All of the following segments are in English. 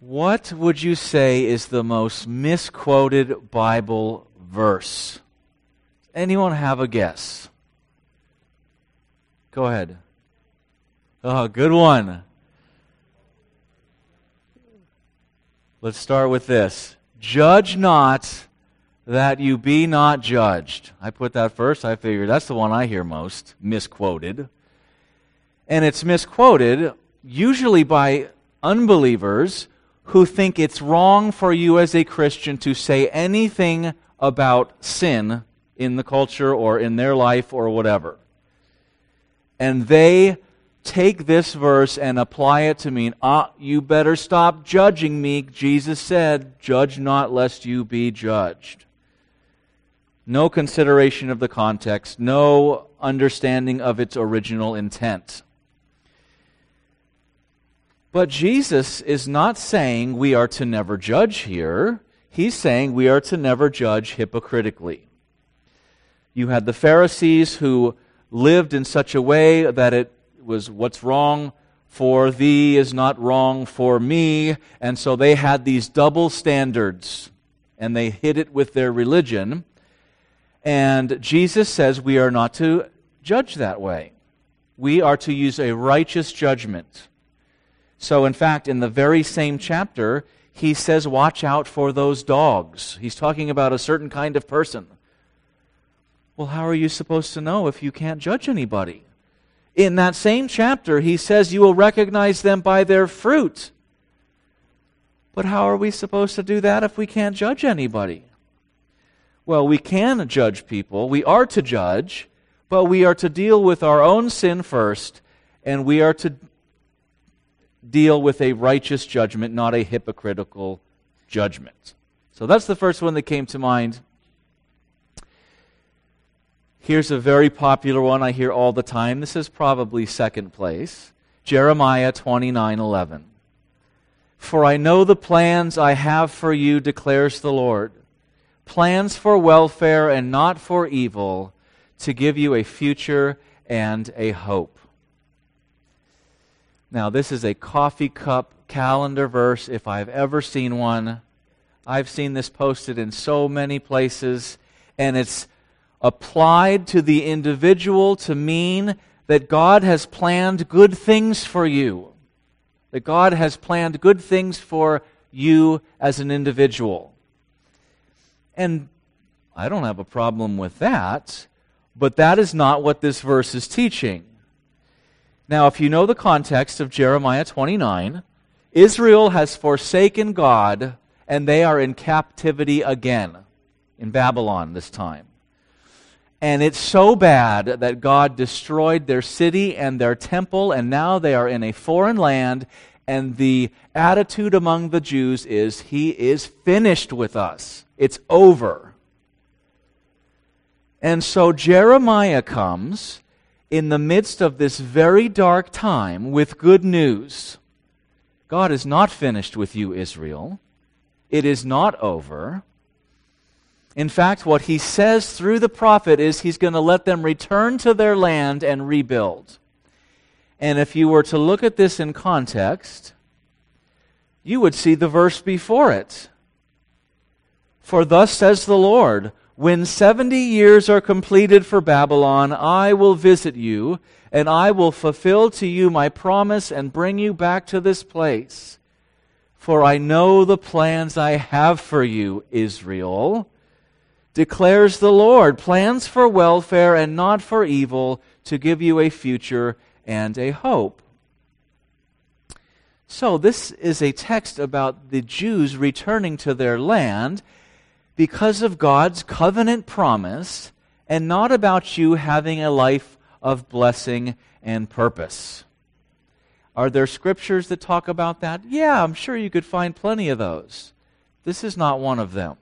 What would you say is the most misquoted Bible verse? Anyone have a guess? Go ahead. Oh, good one. Let's start with this. Judge not that you be not judged. I put that first. I figure that's the one I hear most misquoted. And it's misquoted usually by unbelievers who think it's wrong for you as a Christian to say anything about sin in the culture or in their life or whatever. And they take this verse and apply it to mean, ah, you better stop judging me. Jesus said, judge not lest you be judged. No consideration of the context, no understanding of its original intent. But Jesus is not saying we are to never judge here. He's saying we are to never judge hypocritically. You had the Pharisees who lived in such a way that it was what's wrong for thee is not wrong for me. And so they had these double standards and they hid it with their religion. And Jesus says we are not to judge that way. We are to use a righteous judgment. So, in fact, in the very same chapter, he says, Watch out for those dogs. He's talking about a certain kind of person. Well, how are you supposed to know if you can't judge anybody? In that same chapter, he says, You will recognize them by their fruit. But how are we supposed to do that if we can't judge anybody? Well, we can judge people. We are to judge, but we are to deal with our own sin first, and we are to deal with a righteous judgment, not a hypocritical judgment. So that's the first one that came to mind. Here's a very popular one I hear all the time. This is probably second place. Jeremiah 29:11. For I know the plans I have for you declares the Lord, plans for welfare and not for evil, to give you a future and a hope. Now, this is a coffee cup calendar verse if I've ever seen one. I've seen this posted in so many places, and it's applied to the individual to mean that God has planned good things for you. That God has planned good things for you as an individual. And I don't have a problem with that, but that is not what this verse is teaching. Now, if you know the context of Jeremiah 29, Israel has forsaken God and they are in captivity again in Babylon this time. And it's so bad that God destroyed their city and their temple, and now they are in a foreign land. And the attitude among the Jews is, He is finished with us. It's over. And so Jeremiah comes in the midst of this very dark time with good news. God is not finished with you, Israel. It is not over. In fact, what he says through the prophet is he's going to let them return to their land and rebuild. And if you were to look at this in context, you would see the verse before it. For thus says the Lord, when 70 years are completed for Babylon, I will visit you, and I will fulfill to you my promise and bring you back to this place. For I know the plans I have for you, Israel, declares the Lord plans for welfare and not for evil, to give you a future and a hope. So, this is a text about the Jews returning to their land because of God's covenant promise and not about you having a life of blessing and purpose. Are there scriptures that talk about that? Yeah, I'm sure you could find plenty of those. This is not one of them.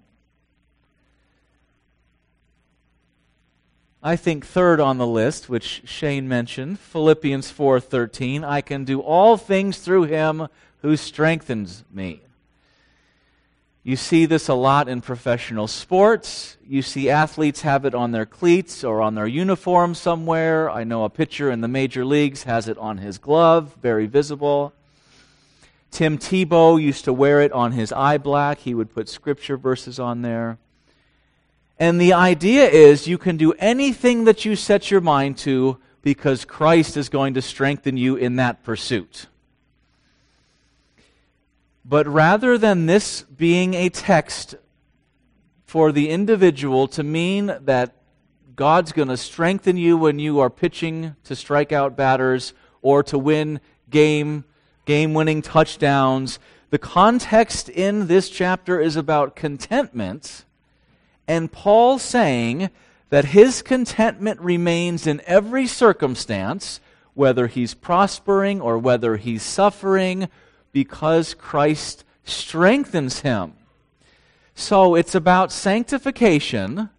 I think third on the list, which Shane mentioned, Philippians 4:13, I can do all things through him who strengthens me. You see this a lot in professional sports. You see athletes have it on their cleats or on their uniform somewhere. I know a pitcher in the major leagues has it on his glove, very visible. Tim Tebow used to wear it on his eye black. He would put scripture verses on there. And the idea is you can do anything that you set your mind to because Christ is going to strengthen you in that pursuit. But rather than this being a text for the individual to mean that God's going to strengthen you when you are pitching to strike out batters or to win game game winning touchdowns. The context in this chapter is about contentment, and Paul saying that his contentment remains in every circumstance, whether he's prospering or whether he's suffering, because Christ strengthens him. So it's about sanctification.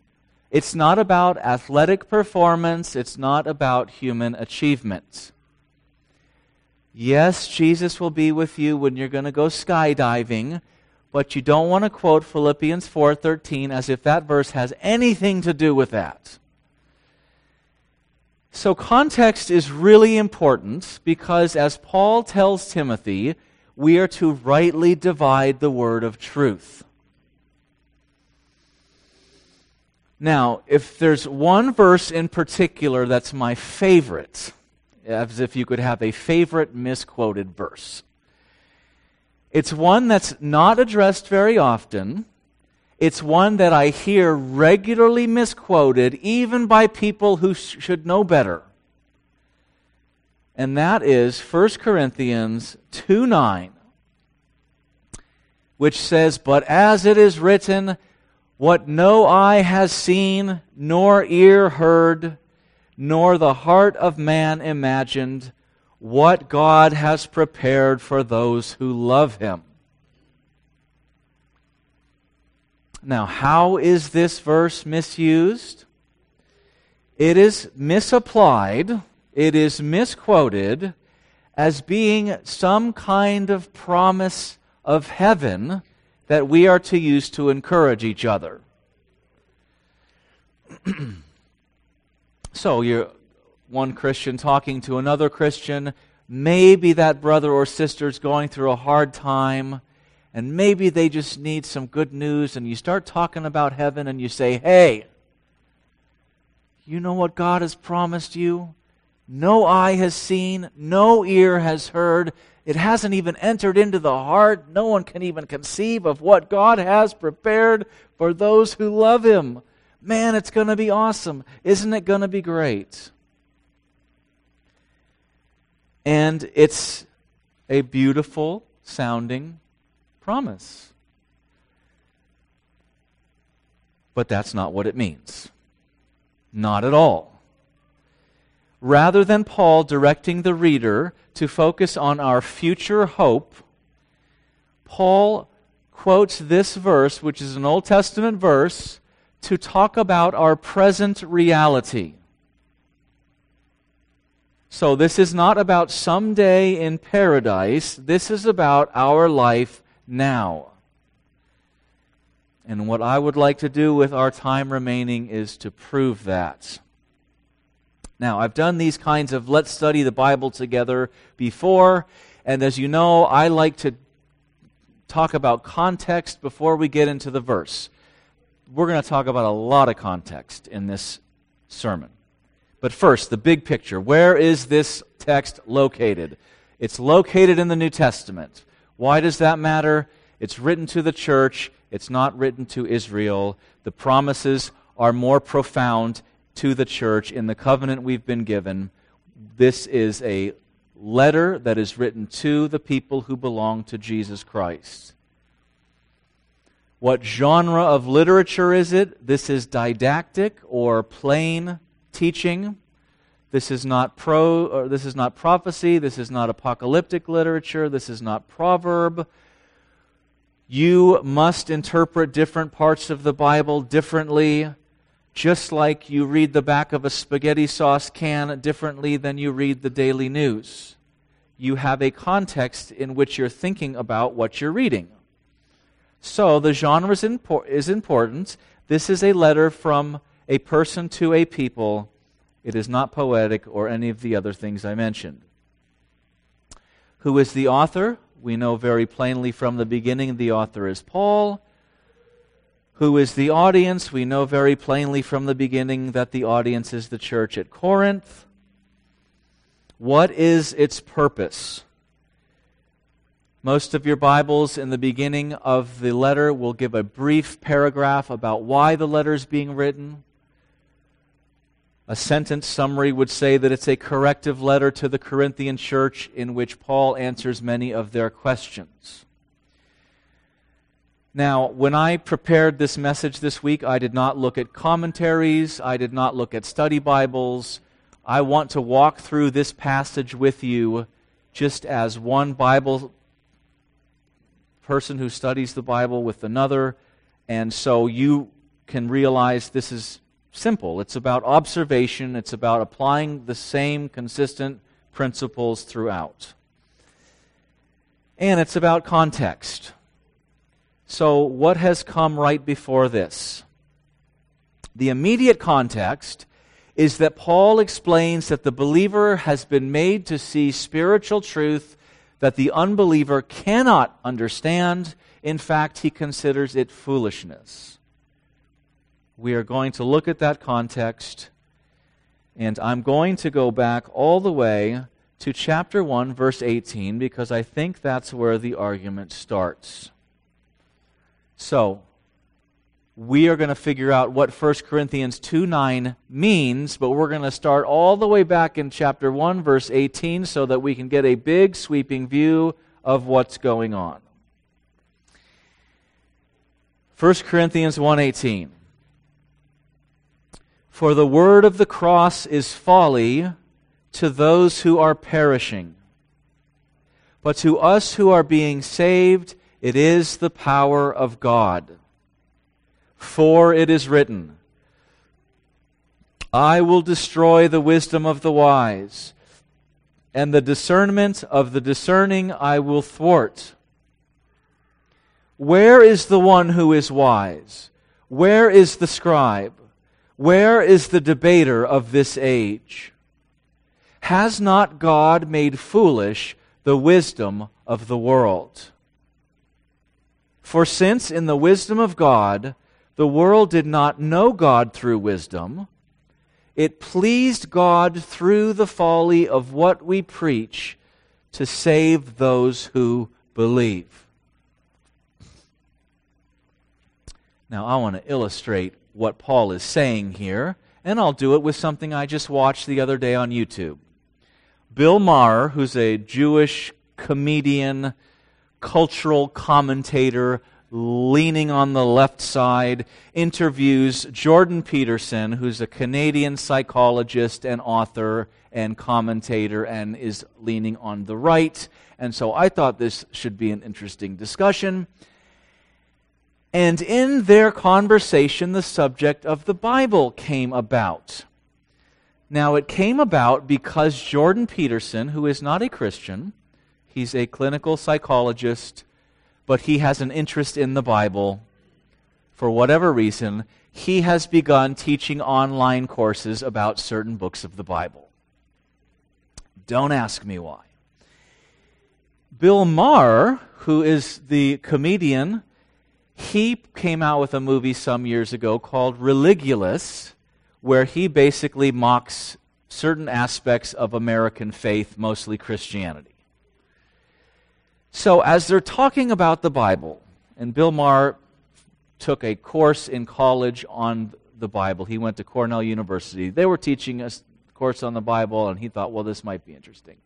It's not about athletic performance. It's not about human achievement. Yes, Jesus will be with you when you're going to go skydiving, but you don't want to quote Philippians 4:13 as if that verse has anything to do with that. So context is really important because as Paul tells Timothy, we are to rightly divide the word of truth. Now, if there's one verse in particular that's my favorite, as if you could have a favorite misquoted verse. It's one that's not addressed very often. It's one that I hear regularly misquoted, even by people who should know better. And that is 1 Corinthians 2 9, which says, But as it is written, what no eye has seen, nor ear heard, nor the heart of man imagined what God has prepared for those who love him. Now, how is this verse misused? It is misapplied, it is misquoted as being some kind of promise of heaven that we are to use to encourage each other. So you're one Christian talking to another Christian. Maybe that brother or sister is going through a hard time, and maybe they just need some good news. And you start talking about heaven, and you say, Hey, you know what God has promised you? No eye has seen, no ear has heard. It hasn't even entered into the heart. No one can even conceive of what God has prepared for those who love Him. Man, it's going to be awesome. Isn't it going to be great? And it's a beautiful sounding promise. But that's not what it means. Not at all. Rather than Paul directing the reader to focus on our future hope, Paul quotes this verse, which is an Old Testament verse, to talk about our present reality. So, this is not about someday in paradise. This is about our life now. And what I would like to do with our time remaining is to prove that. Now, I've done these kinds of let's study the Bible together before, and as you know, I like to talk about context before we get into the verse we're going to talk about a lot of context in this sermon. But first, the big picture. Where is this text located? It's located in the New Testament. Why does that matter? It's written to the church, it's not written to Israel. The promises are more profound to the church in the covenant we've been given. This is a letter that is written to the people who belong to Jesus Christ. What genre of literature is it? This is didactic or plain teaching. This is not pro or this is not prophecy, this is not apocalyptic literature, this is not proverb. You must interpret different parts of the Bible differently, just like you read the back of a spaghetti sauce can differently than you read the daily news. You have a context in which you're thinking about what you're reading. So the genre is, impor- is important. This is a letter from a person to a people. It is not poetic or any of the other things I mentioned. Who is the author? we know very plainly from the beginning the author is Paul. Who is the audience? We know very plainly from the beginning that the audience is the church at Corinth. What is its purpose? Most of your Bibles in the beginning of the letter will give a brief paragraph about why the letter is being written. A sentence summary would say that it's a corrective letter to the Corinthian church in which Paul answers many of their questions. Now, when I prepared this message this week, I did not look at commentaries, I did not look at study Bibles. I want to walk through this passage with you just as one Bible person who studies the Bible with another. And so you can realize this is simple. It's about observation, it's about applying the same consistent principles throughout. And it's about context. So, what has come right before this? The immediate context is that Paul explains that the believer has been made to see spiritual truth that the unbeliever cannot understand. In fact, he considers it foolishness. We are going to look at that context, and I'm going to go back all the way to chapter 1, verse 18, because I think that's where the argument starts. So, we are going to figure out what 1 Corinthians 2 9 means, but we're going to start all the way back in chapter 1, verse 18, so that we can get a big sweeping view of what's going on. 1 Corinthians 1:18 For the word of the cross is folly to those who are perishing but to us who are being saved it is the power of God for it is written, I will destroy the wisdom of the wise, and the discernment of the discerning I will thwart. Where is the one who is wise? Where is the scribe? Where is the debater of this age? Has not God made foolish the wisdom of the world? For since in the wisdom of God, the world did not know God through wisdom. It pleased God through the folly of what we preach to save those who believe. Now, I want to illustrate what Paul is saying here, and I'll do it with something I just watched the other day on YouTube. Bill Maher, who's a Jewish comedian, cultural commentator, leaning on the left side, interviews Jordan Peterson, who's a Canadian psychologist and author and commentator, and is leaning on the right. And so I thought this should be an interesting discussion. And in their conversation, the subject of the Bible came about. Now, it came about because Jordan Peterson, who is not a Christian, he's a clinical psychologist but he has an interest in the Bible. For whatever reason, he has begun teaching online courses about certain books of the Bible. Don't ask me why. Bill Maher, who is the comedian, he came out with a movie some years ago called Religulous, where he basically mocks certain aspects of American faith, mostly Christianity. So, as they're talking about the Bible, and Bill Maher took a course in college on the Bible, he went to Cornell University. They were teaching a course on the Bible, and he thought, well, this might be interesting.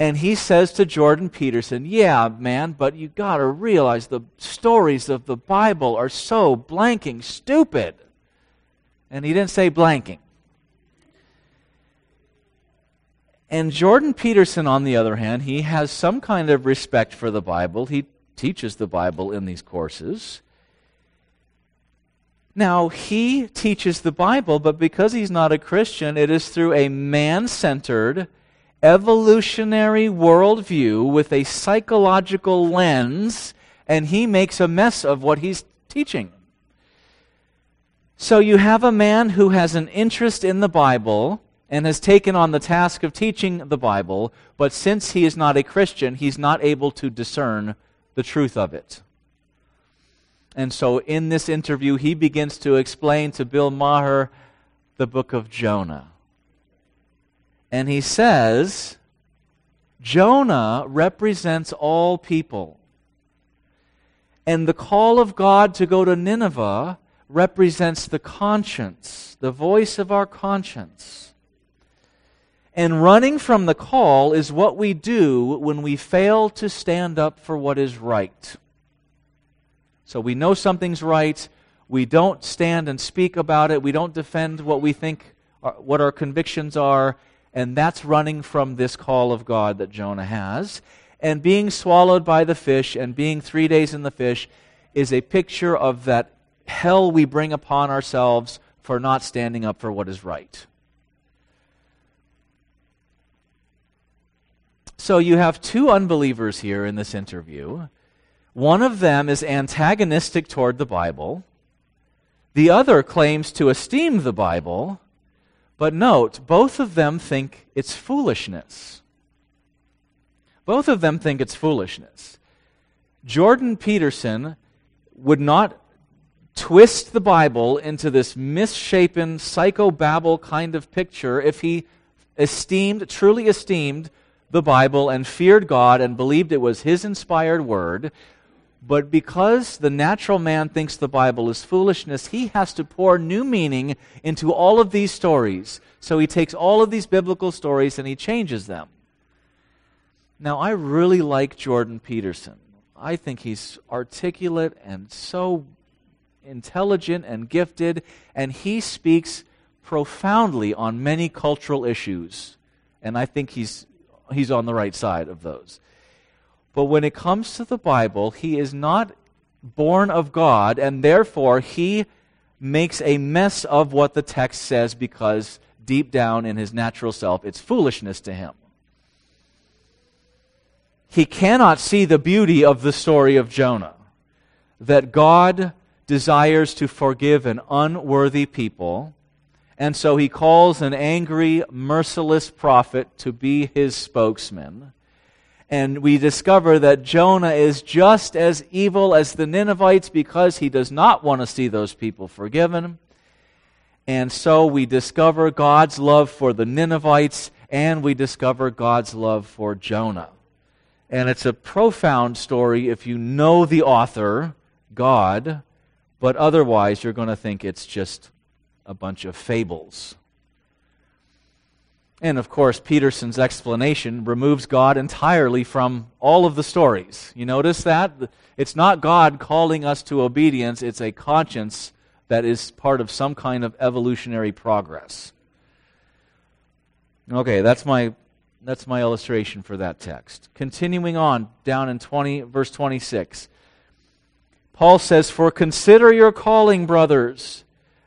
And he says to Jordan Peterson, Yeah, man, but you got to realize the stories of the Bible are so blanking stupid. And he didn't say blanking. And Jordan Peterson, on the other hand, he has some kind of respect for the Bible. He teaches the Bible in these courses. Now, he teaches the Bible, but because he's not a Christian, it is through a man centered, evolutionary worldview with a psychological lens, and he makes a mess of what he's teaching. So you have a man who has an interest in the Bible and has taken on the task of teaching the Bible, but since he is not a Christian, he's not able to discern the truth of it. And so in this interview, he begins to explain to Bill Maher the book of Jonah. And he says, Jonah represents all people. And the call of God to go to Nineveh represents the conscience, the voice of our conscience. And running from the call is what we do when we fail to stand up for what is right. So we know something's right. We don't stand and speak about it. We don't defend what we think, uh, what our convictions are. And that's running from this call of God that Jonah has. And being swallowed by the fish and being three days in the fish is a picture of that hell we bring upon ourselves for not standing up for what is right. So you have two unbelievers here in this interview. One of them is antagonistic toward the Bible. The other claims to esteem the Bible. But note, both of them think it's foolishness. Both of them think it's foolishness. Jordan Peterson would not twist the Bible into this misshapen psychobabble kind of picture if he esteemed, truly esteemed the Bible and feared God and believed it was his inspired word. But because the natural man thinks the Bible is foolishness, he has to pour new meaning into all of these stories. So he takes all of these biblical stories and he changes them. Now, I really like Jordan Peterson. I think he's articulate and so intelligent and gifted, and he speaks profoundly on many cultural issues. And I think he's, he's on the right side of those. But when it comes to the Bible, he is not born of God, and therefore he makes a mess of what the text says because deep down in his natural self, it's foolishness to him. He cannot see the beauty of the story of Jonah. That God desires to forgive an unworthy people, and so he calls an angry, merciless prophet to be his spokesman. And we discover that Jonah is just as evil as the Ninevites because he does not want to see those people forgiven. And so we discover God's love for the Ninevites and we discover God's love for Jonah. And it's a profound story if you know the author, God, but otherwise, you're going to think it's just a bunch of fables. And of course, Peterson's explanation removes God entirely from all of the stories. You notice that? It's not God calling us to obedience, it's a conscience that is part of some kind of evolutionary progress. Okay, that's my that's my illustration for that text. Continuing on down in 20 verse 26. Paul says, For consider your calling, brothers.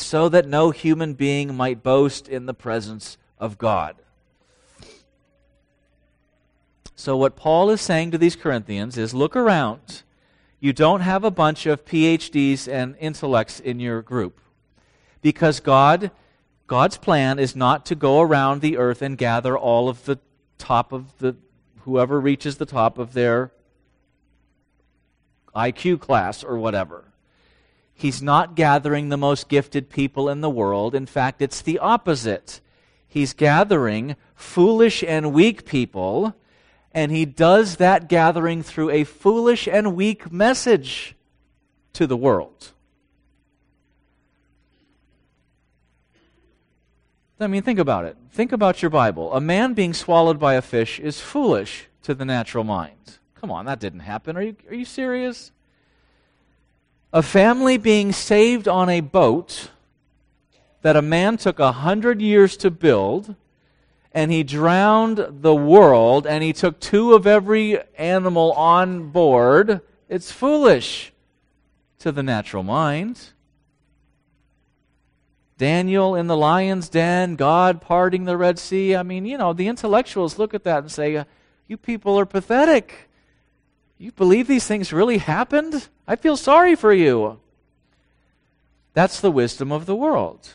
so that no human being might boast in the presence of God. So, what Paul is saying to these Corinthians is look around. You don't have a bunch of PhDs and intellects in your group. Because God, God's plan is not to go around the earth and gather all of the top of the, whoever reaches the top of their IQ class or whatever. He's not gathering the most gifted people in the world. In fact, it's the opposite. He's gathering foolish and weak people, and he does that gathering through a foolish and weak message to the world. I mean, think about it. Think about your Bible. A man being swallowed by a fish is foolish to the natural mind. Come on, that didn't happen. Are you, are you serious? A family being saved on a boat that a man took a hundred years to build, and he drowned the world, and he took two of every animal on board, it's foolish to the natural mind. Daniel in the lion's den, God parting the Red Sea. I mean, you know, the intellectuals look at that and say, You people are pathetic. You believe these things really happened? I feel sorry for you. That's the wisdom of the world.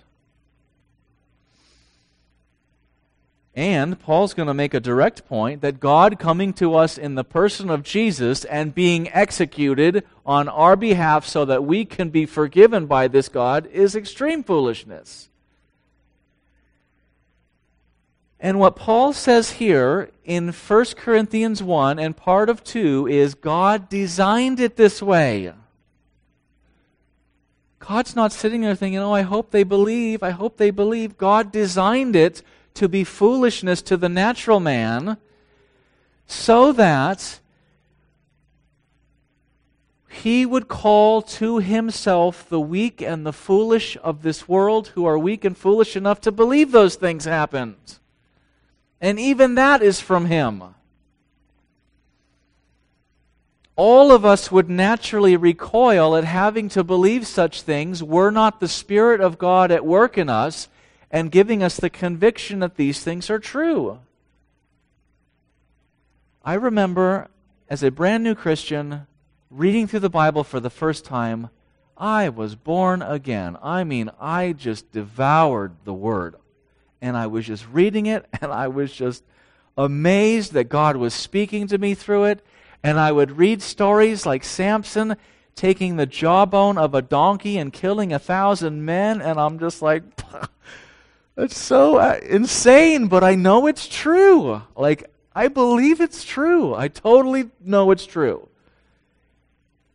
And Paul's going to make a direct point that God coming to us in the person of Jesus and being executed on our behalf so that we can be forgiven by this God is extreme foolishness. And what Paul says here in 1 Corinthians 1 and part of 2 is God designed it this way. God's not sitting there thinking, oh, I hope they believe. I hope they believe. God designed it to be foolishness to the natural man, so that he would call to himself the weak and the foolish of this world who are weak and foolish enough to believe those things happened. And even that is from him. All of us would naturally recoil at having to believe such things were not the Spirit of God at work in us and giving us the conviction that these things are true. I remember as a brand new Christian reading through the Bible for the first time, I was born again. I mean, I just devoured the Word. And I was just reading it, and I was just amazed that God was speaking to me through it. And I would read stories like Samson taking the jawbone of a donkey and killing a thousand men, and I'm just like, That's so uh, insane, but I know it's true. Like, I believe it's true. I totally know it's true.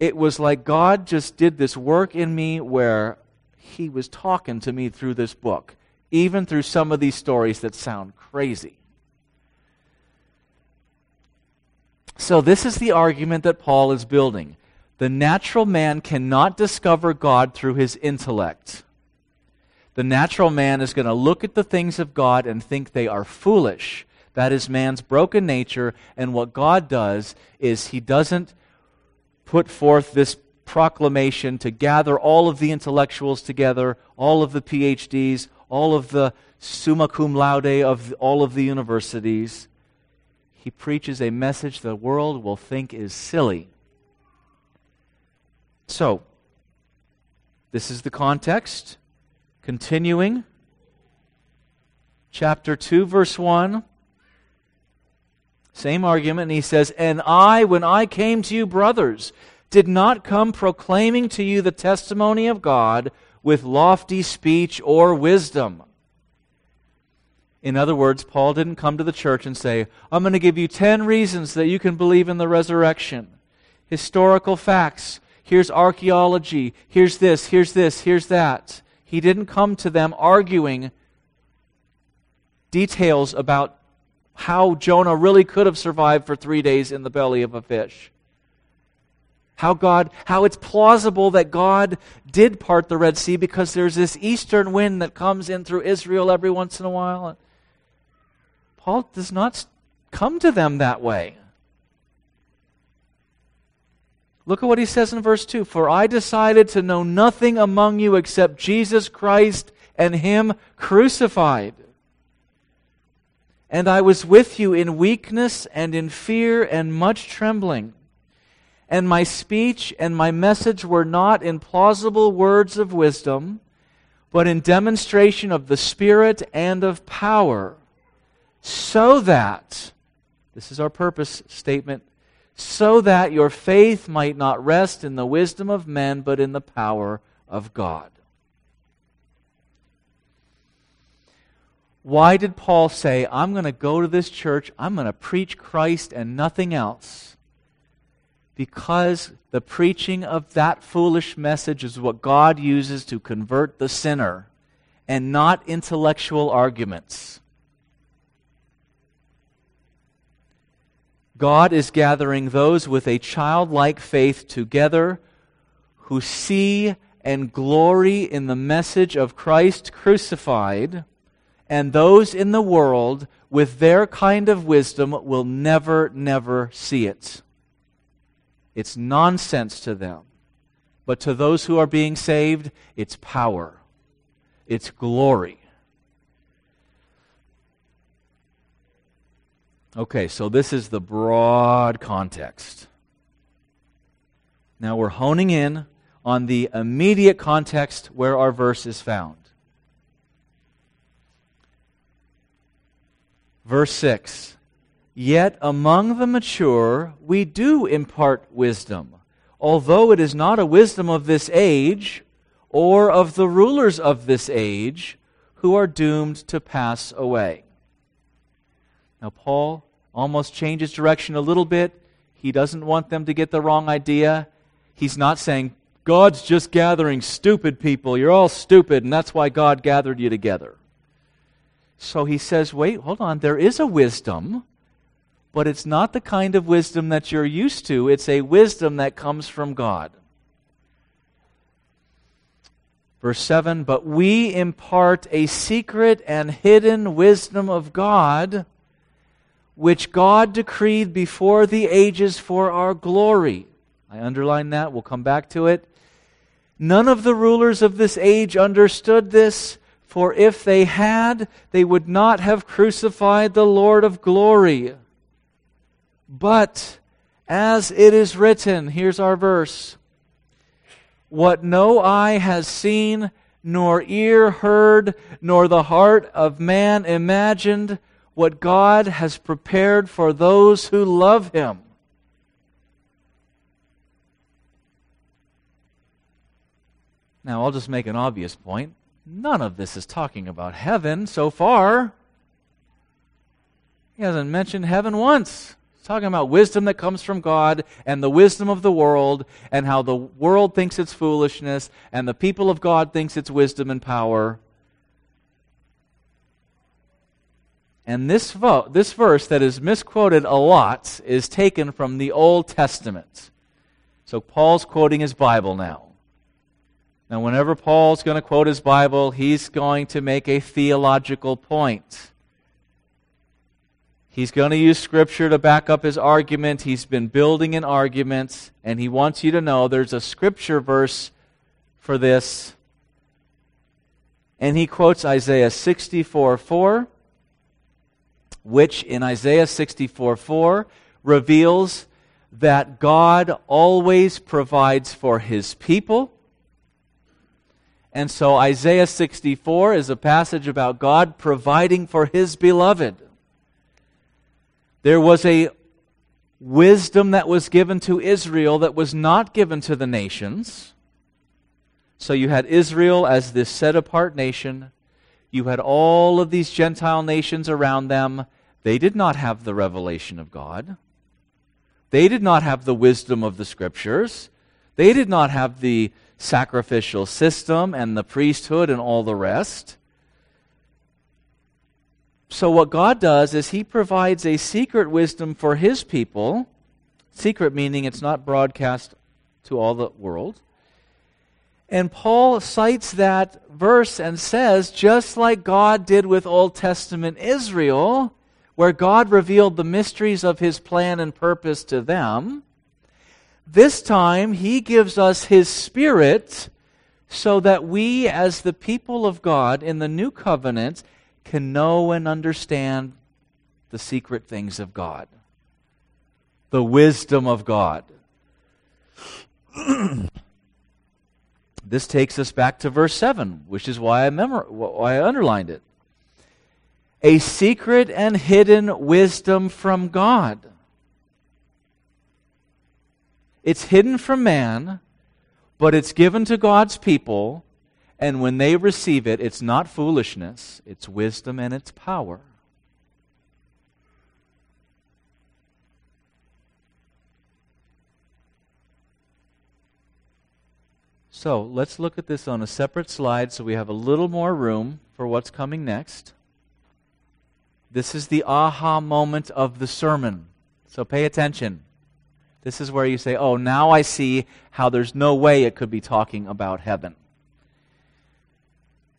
It was like God just did this work in me where He was talking to me through this book, even through some of these stories that sound crazy. So, this is the argument that Paul is building. The natural man cannot discover God through his intellect the natural man is going to look at the things of God and think they are foolish. That is man's broken nature. And what God does is he doesn't put forth this proclamation to gather all of the intellectuals together, all of the PhDs, all of the summa cum laude of all of the universities. He preaches a message the world will think is silly. So, this is the context. Continuing, chapter 2, verse 1. Same argument, and he says, And I, when I came to you, brothers, did not come proclaiming to you the testimony of God with lofty speech or wisdom. In other words, Paul didn't come to the church and say, I'm going to give you 10 reasons that you can believe in the resurrection. Historical facts. Here's archaeology. Here's this, here's this, here's that. He didn't come to them arguing details about how Jonah really could have survived for three days in the belly of a fish. How God, how it's plausible that God did part the Red Sea because there's this eastern wind that comes in through Israel every once in a while. Paul does not come to them that way. Look at what he says in verse 2 For I decided to know nothing among you except Jesus Christ and Him crucified. And I was with you in weakness and in fear and much trembling. And my speech and my message were not in plausible words of wisdom, but in demonstration of the Spirit and of power, so that, this is our purpose statement, so that your faith might not rest in the wisdom of men, but in the power of God. Why did Paul say, I'm going to go to this church, I'm going to preach Christ and nothing else? Because the preaching of that foolish message is what God uses to convert the sinner, and not intellectual arguments. God is gathering those with a childlike faith together who see and glory in the message of Christ crucified, and those in the world with their kind of wisdom will never, never see it. It's nonsense to them. But to those who are being saved, it's power, it's glory. Okay, so this is the broad context. Now we're honing in on the immediate context where our verse is found. Verse 6 Yet among the mature we do impart wisdom, although it is not a wisdom of this age or of the rulers of this age who are doomed to pass away. Now, Paul almost changes direction a little bit. He doesn't want them to get the wrong idea. He's not saying, God's just gathering stupid people. You're all stupid, and that's why God gathered you together. So he says, wait, hold on. There is a wisdom, but it's not the kind of wisdom that you're used to. It's a wisdom that comes from God. Verse 7 But we impart a secret and hidden wisdom of God, which God decreed before the ages for our glory. I underline that. We'll come back to it. None of the rulers of this age understood this, for if they had, they would not have crucified the Lord of glory. But, as it is written, here's our verse what no eye has seen, nor ear heard, nor the heart of man imagined, what God has prepared for those who love him. Now, I'll just make an obvious point. None of this is talking about heaven so far. He hasn't mentioned heaven once. Talking about wisdom that comes from God and the wisdom of the world and how the world thinks it's foolishness and the people of God thinks it's wisdom and power. And this, vo- this verse that is misquoted a lot is taken from the Old Testament. So Paul's quoting his Bible now. Now, whenever Paul's going to quote his Bible, he's going to make a theological point. He's going to use Scripture to back up his argument. He's been building an argument, and he wants you to know there's a Scripture verse for this. And he quotes Isaiah 64 4, which in Isaiah 64 4 reveals that God always provides for his people and so Isaiah 64 is a passage about God providing for his beloved. There was a wisdom that was given to Israel that was not given to the nations. So you had Israel as this set apart nation. You had all of these Gentile nations around them. They did not have the revelation of God. They did not have the wisdom of the scriptures. They did not have the sacrificial system and the priesthood and all the rest. So, what God does is He provides a secret wisdom for His people. Secret meaning it's not broadcast to all the world. And Paul cites that verse and says, just like God did with Old Testament Israel, where God revealed the mysteries of His plan and purpose to them, this time, He gives us His Spirit so that we, as the people of God in the new covenant, can know and understand the secret things of God, the wisdom of God. this takes us back to verse 7, which is why I, memor- why I underlined it. A secret and hidden wisdom from God. It's hidden from man, but it's given to God's people, and when they receive it, it's not foolishness, it's wisdom and it's power. So let's look at this on a separate slide so we have a little more room for what's coming next. This is the aha moment of the sermon. So pay attention. This is where you say, oh, now I see how there's no way it could be talking about heaven.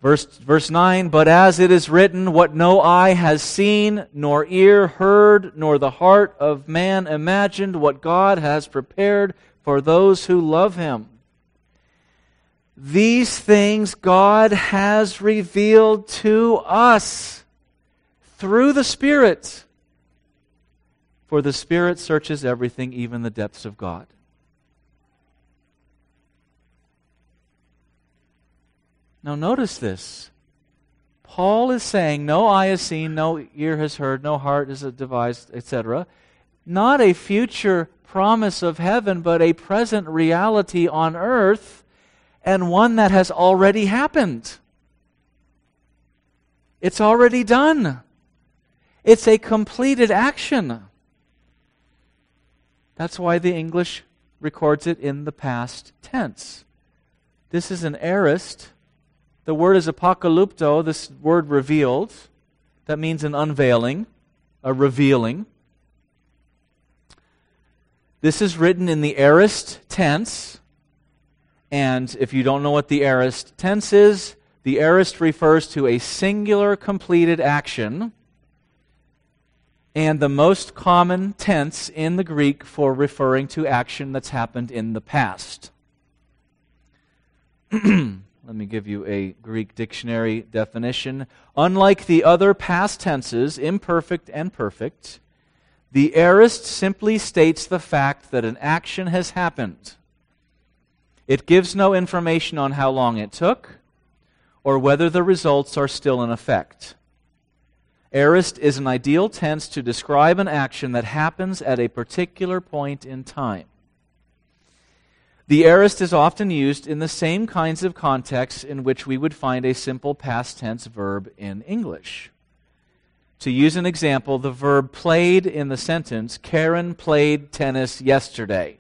Verse, verse 9, but as it is written, what no eye has seen, nor ear heard, nor the heart of man imagined, what God has prepared for those who love him. These things God has revealed to us through the Spirit. For the Spirit searches everything, even the depths of God. Now, notice this. Paul is saying, No eye has seen, no ear has heard, no heart is devised, etc. Not a future promise of heaven, but a present reality on earth, and one that has already happened. It's already done. It's a completed action. That's why the English records it in the past tense. This is an aorist the word is apocalypto, this word revealed. That means an unveiling, a revealing. This is written in the aorist tense. And if you don't know what the aorist tense is, the aorist refers to a singular completed action and the most common tense in the Greek for referring to action that's happened in the past. Let me give you a Greek dictionary definition. Unlike the other past tenses, imperfect and perfect, the aorist simply states the fact that an action has happened. It gives no information on how long it took or whether the results are still in effect. Aorist is an ideal tense to describe an action that happens at a particular point in time. The aorist is often used in the same kinds of contexts in which we would find a simple past tense verb in English. To use an example, the verb played in the sentence, Karen played tennis yesterday.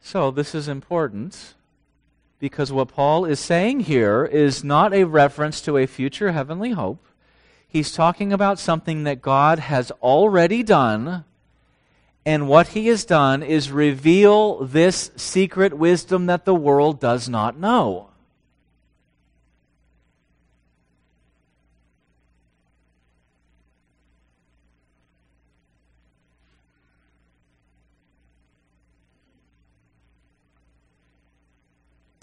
So, this is important because what Paul is saying here is not a reference to a future heavenly hope He's talking about something that God has already done. And what he has done is reveal this secret wisdom that the world does not know.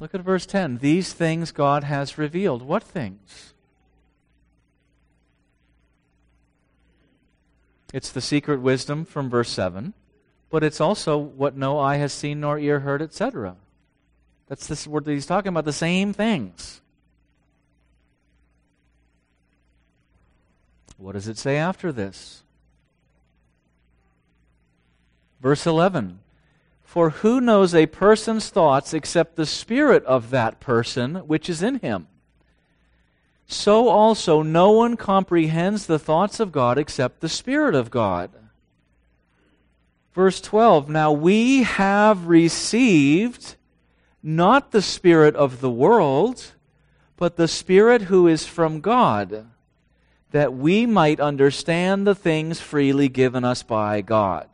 Look at verse 10. These things God has revealed. What things? It's the secret wisdom from verse 7, but it's also what no eye has seen nor ear heard, etc. That's this word that he's talking about, the same things. What does it say after this? Verse 11 For who knows a person's thoughts except the spirit of that person which is in him? So also no one comprehends the thoughts of God except the Spirit of God. Verse 12 Now we have received not the Spirit of the world, but the Spirit who is from God, that we might understand the things freely given us by God.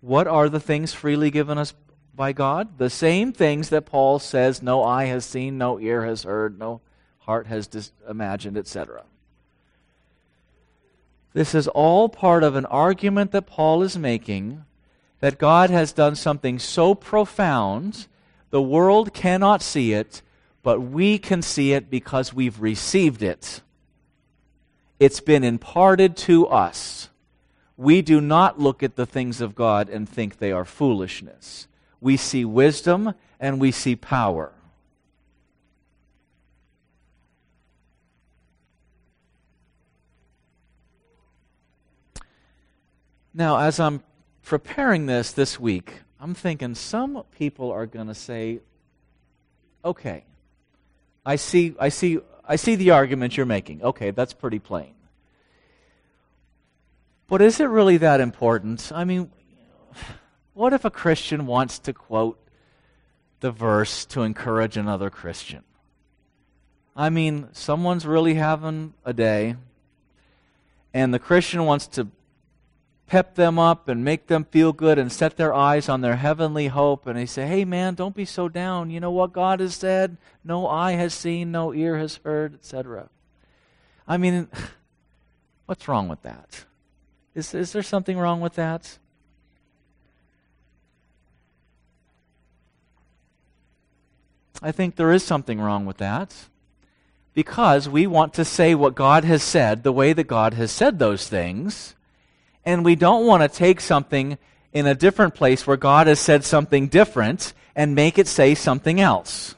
What are the things freely given us by God. The same things that Paul says no eye has seen, no ear has heard, no heart has dis- imagined, etc. This is all part of an argument that Paul is making that God has done something so profound, the world cannot see it, but we can see it because we've received it. It's been imparted to us. We do not look at the things of God and think they are foolishness we see wisdom and we see power. Now, as I'm preparing this this week, I'm thinking some people are going to say, okay, I see, I, see, I see the argument you're making. Okay, that's pretty plain. But is it really that important? I mean, what if a Christian wants to quote the verse to encourage another Christian? I mean, someone's really having a day, and the Christian wants to pep them up and make them feel good and set their eyes on their heavenly hope. And they say, hey, man, don't be so down. You know what God has said? No eye has seen, no ear has heard, etc. I mean, what's wrong with that? Is, is there something wrong with that? I think there is something wrong with that because we want to say what God has said the way that God has said those things, and we don't want to take something in a different place where God has said something different and make it say something else.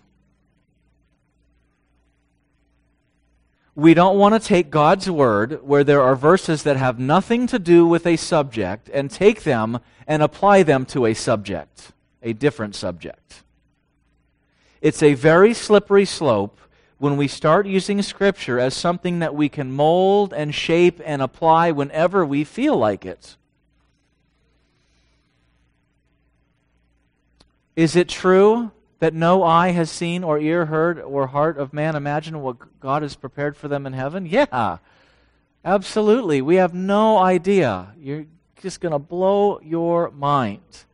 We don't want to take God's word where there are verses that have nothing to do with a subject and take them and apply them to a subject, a different subject. It's a very slippery slope when we start using Scripture as something that we can mold and shape and apply whenever we feel like it. Is it true that no eye has seen or ear heard or heart of man imagined what God has prepared for them in heaven? Yeah, absolutely. We have no idea. You're just going to blow your mind.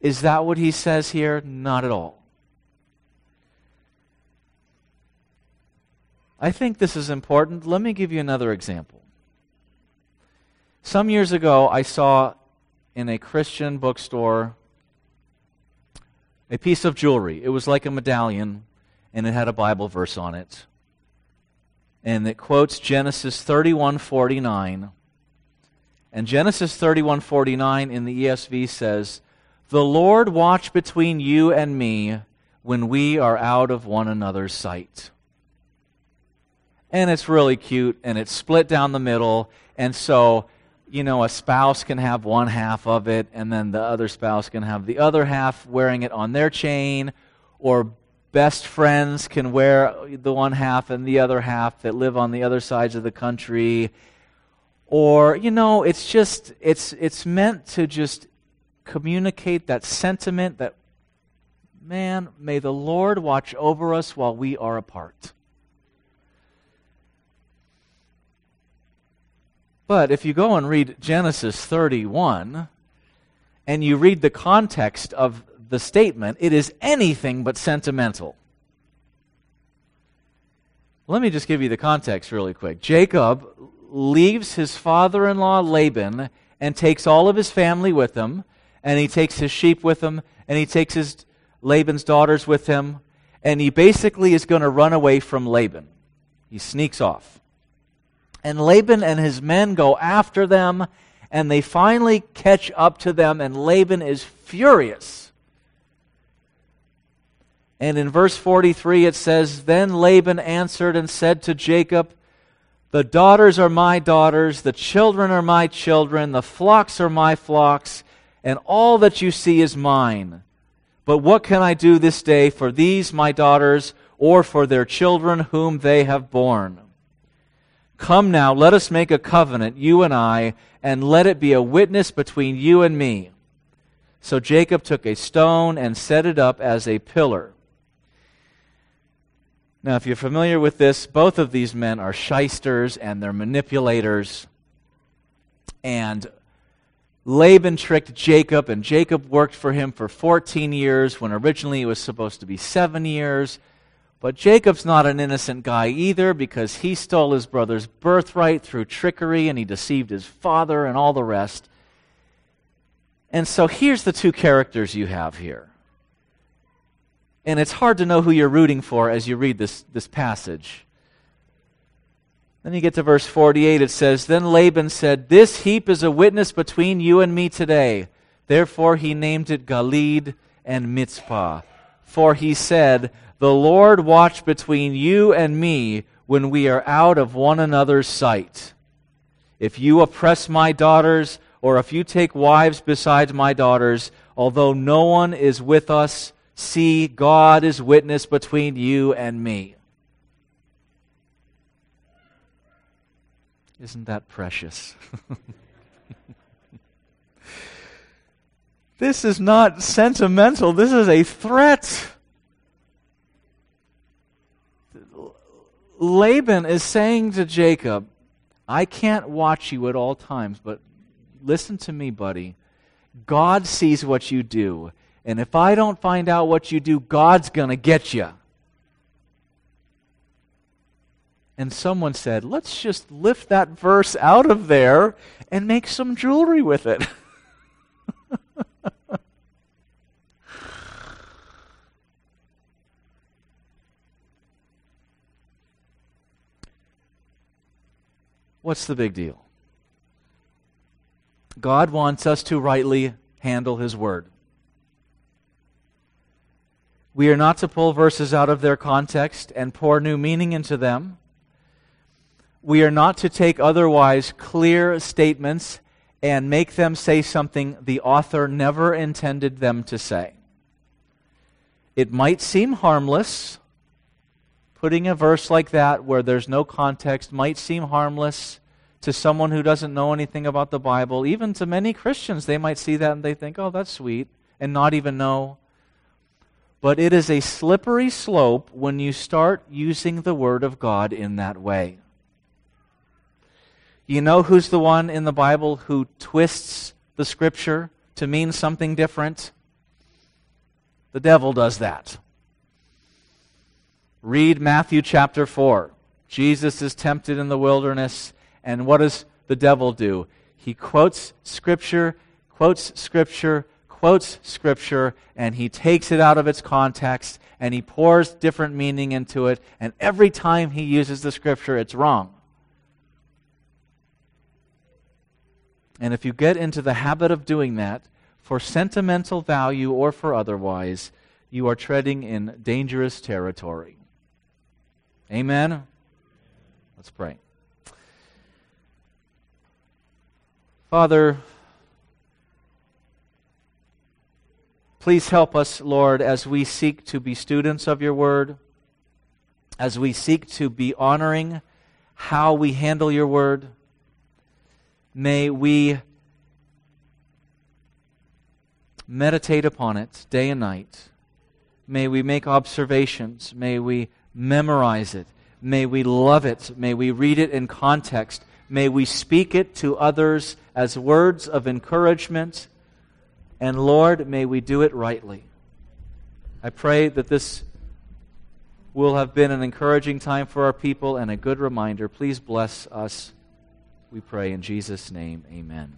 Is that what he says here? Not at all. I think this is important. Let me give you another example. Some years ago, I saw in a Christian bookstore a piece of jewelry. It was like a medallion, and it had a Bible verse on it. And it quotes Genesis 31:49. And Genesis 31:49 in the ESV says, "The Lord watch between you and me when we are out of one another's sight." And it's really cute and it's split down the middle and so you know a spouse can have one half of it and then the other spouse can have the other half wearing it on their chain or best friends can wear the one half and the other half that live on the other sides of the country. Or you know it's just it's it's meant to just communicate that sentiment that man may the lord watch over us while we are apart But if you go and read Genesis 31 and you read the context of the statement, it is anything but sentimental. Let me just give you the context really quick. Jacob leaves his father in law Laban and takes all of his family with him, and he takes his sheep with him, and he takes his Laban's daughters with him, and he basically is going to run away from Laban. He sneaks off. And Laban and his men go after them, and they finally catch up to them, and Laban is furious. And in verse 43 it says, Then Laban answered and said to Jacob, The daughters are my daughters, the children are my children, the flocks are my flocks, and all that you see is mine. But what can I do this day for these my daughters, or for their children whom they have borne? Come now, let us make a covenant, you and I, and let it be a witness between you and me. So Jacob took a stone and set it up as a pillar. Now, if you're familiar with this, both of these men are shysters and they're manipulators. And Laban tricked Jacob, and Jacob worked for him for 14 years when originally it was supposed to be seven years. But Jacob's not an innocent guy either because he stole his brother's birthright through trickery and he deceived his father and all the rest. And so here's the two characters you have here. And it's hard to know who you're rooting for as you read this, this passage. Then you get to verse 48. It says, Then Laban said, This heap is a witness between you and me today. Therefore he named it Galeed and Mizpah. For he said, the Lord watch between you and me when we are out of one another's sight. If you oppress my daughters, or if you take wives besides my daughters, although no one is with us, see, God is witness between you and me. Isn't that precious? this is not sentimental, this is a threat. Laban is saying to Jacob, I can't watch you at all times, but listen to me, buddy. God sees what you do. And if I don't find out what you do, God's going to get you. And someone said, let's just lift that verse out of there and make some jewelry with it. What's the big deal? God wants us to rightly handle His Word. We are not to pull verses out of their context and pour new meaning into them. We are not to take otherwise clear statements and make them say something the author never intended them to say. It might seem harmless. Putting a verse like that where there's no context might seem harmless to someone who doesn't know anything about the Bible. Even to many Christians, they might see that and they think, oh, that's sweet, and not even know. But it is a slippery slope when you start using the Word of God in that way. You know who's the one in the Bible who twists the scripture to mean something different? The devil does that. Read Matthew chapter 4. Jesus is tempted in the wilderness, and what does the devil do? He quotes scripture, quotes scripture, quotes scripture, and he takes it out of its context, and he pours different meaning into it, and every time he uses the scripture, it's wrong. And if you get into the habit of doing that, for sentimental value or for otherwise, you are treading in dangerous territory. Amen? Let's pray. Father, please help us, Lord, as we seek to be students of your word, as we seek to be honoring how we handle your word. May we meditate upon it day and night. May we make observations. May we memorize it. May we love it. May we read it in context. May we speak it to others as words of encouragement. And Lord, may we do it rightly. I pray that this will have been an encouraging time for our people and a good reminder. Please bless us we pray in Jesus' name, amen.